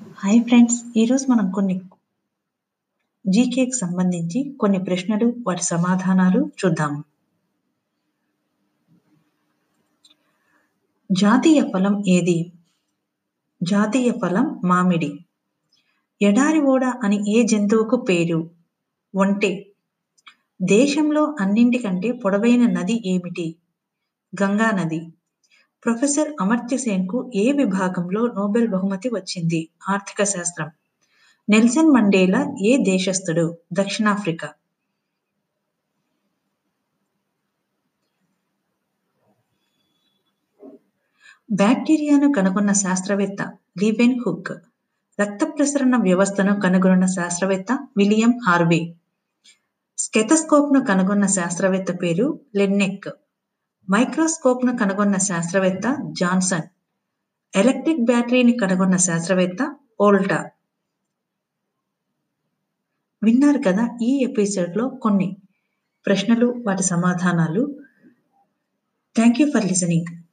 Hi friends ఈరోజు మనం కొన్ని జీకేకి సంబంధించి కొన్ని ప్రశ్నలు వాటి సమాధానాలు చూద్దాం. జాతీయ ఫలం ఏది? జాతీయ ఫలం మామిడి. ఎడారి ఓడ అని ఏ జంతువుకు పేరు? ఒంటె. దేశంలో అన్నింటికంటే పొడవైన నది ఏమిటి? గంగా నది. ప్రొఫెసర్ అమర్త్య సేన్కు ఏ విభాగంలో నోబెల్ బహుమతి వచ్చింది? ఆర్థిక శాస్త్రం. నెల్సన్ మండేలా ఏ దేశస్థుడు? దక్షిణాఫ్రికా. బ్యాక్టీరియాను కనుగొన్న శాస్త్రవేత్త లీవెన్ హుక్. రక్త ప్రసరణ వ్యవస్థను కనుగొన్న శాస్త్రవేత్త విలియం హార్వే. స్కెతస్కోప్ను కనుగొన్న శాస్త్రవేత్త పేరు లెన్నెక్. మైక్రోస్కోప్ను కనుగొన్న శాస్త్రవేత్త జాన్సన్ ఎలక్ట్రిక్ బ్యాటరీని కనుగొన్న శాస్త్రవేత్త ఓల్టా. విన్నారు కదా ఈ ఎపిసోడ్లో కొన్ని ప్రశ్నలు వాటి సమాధానాలు. Thank you for listening.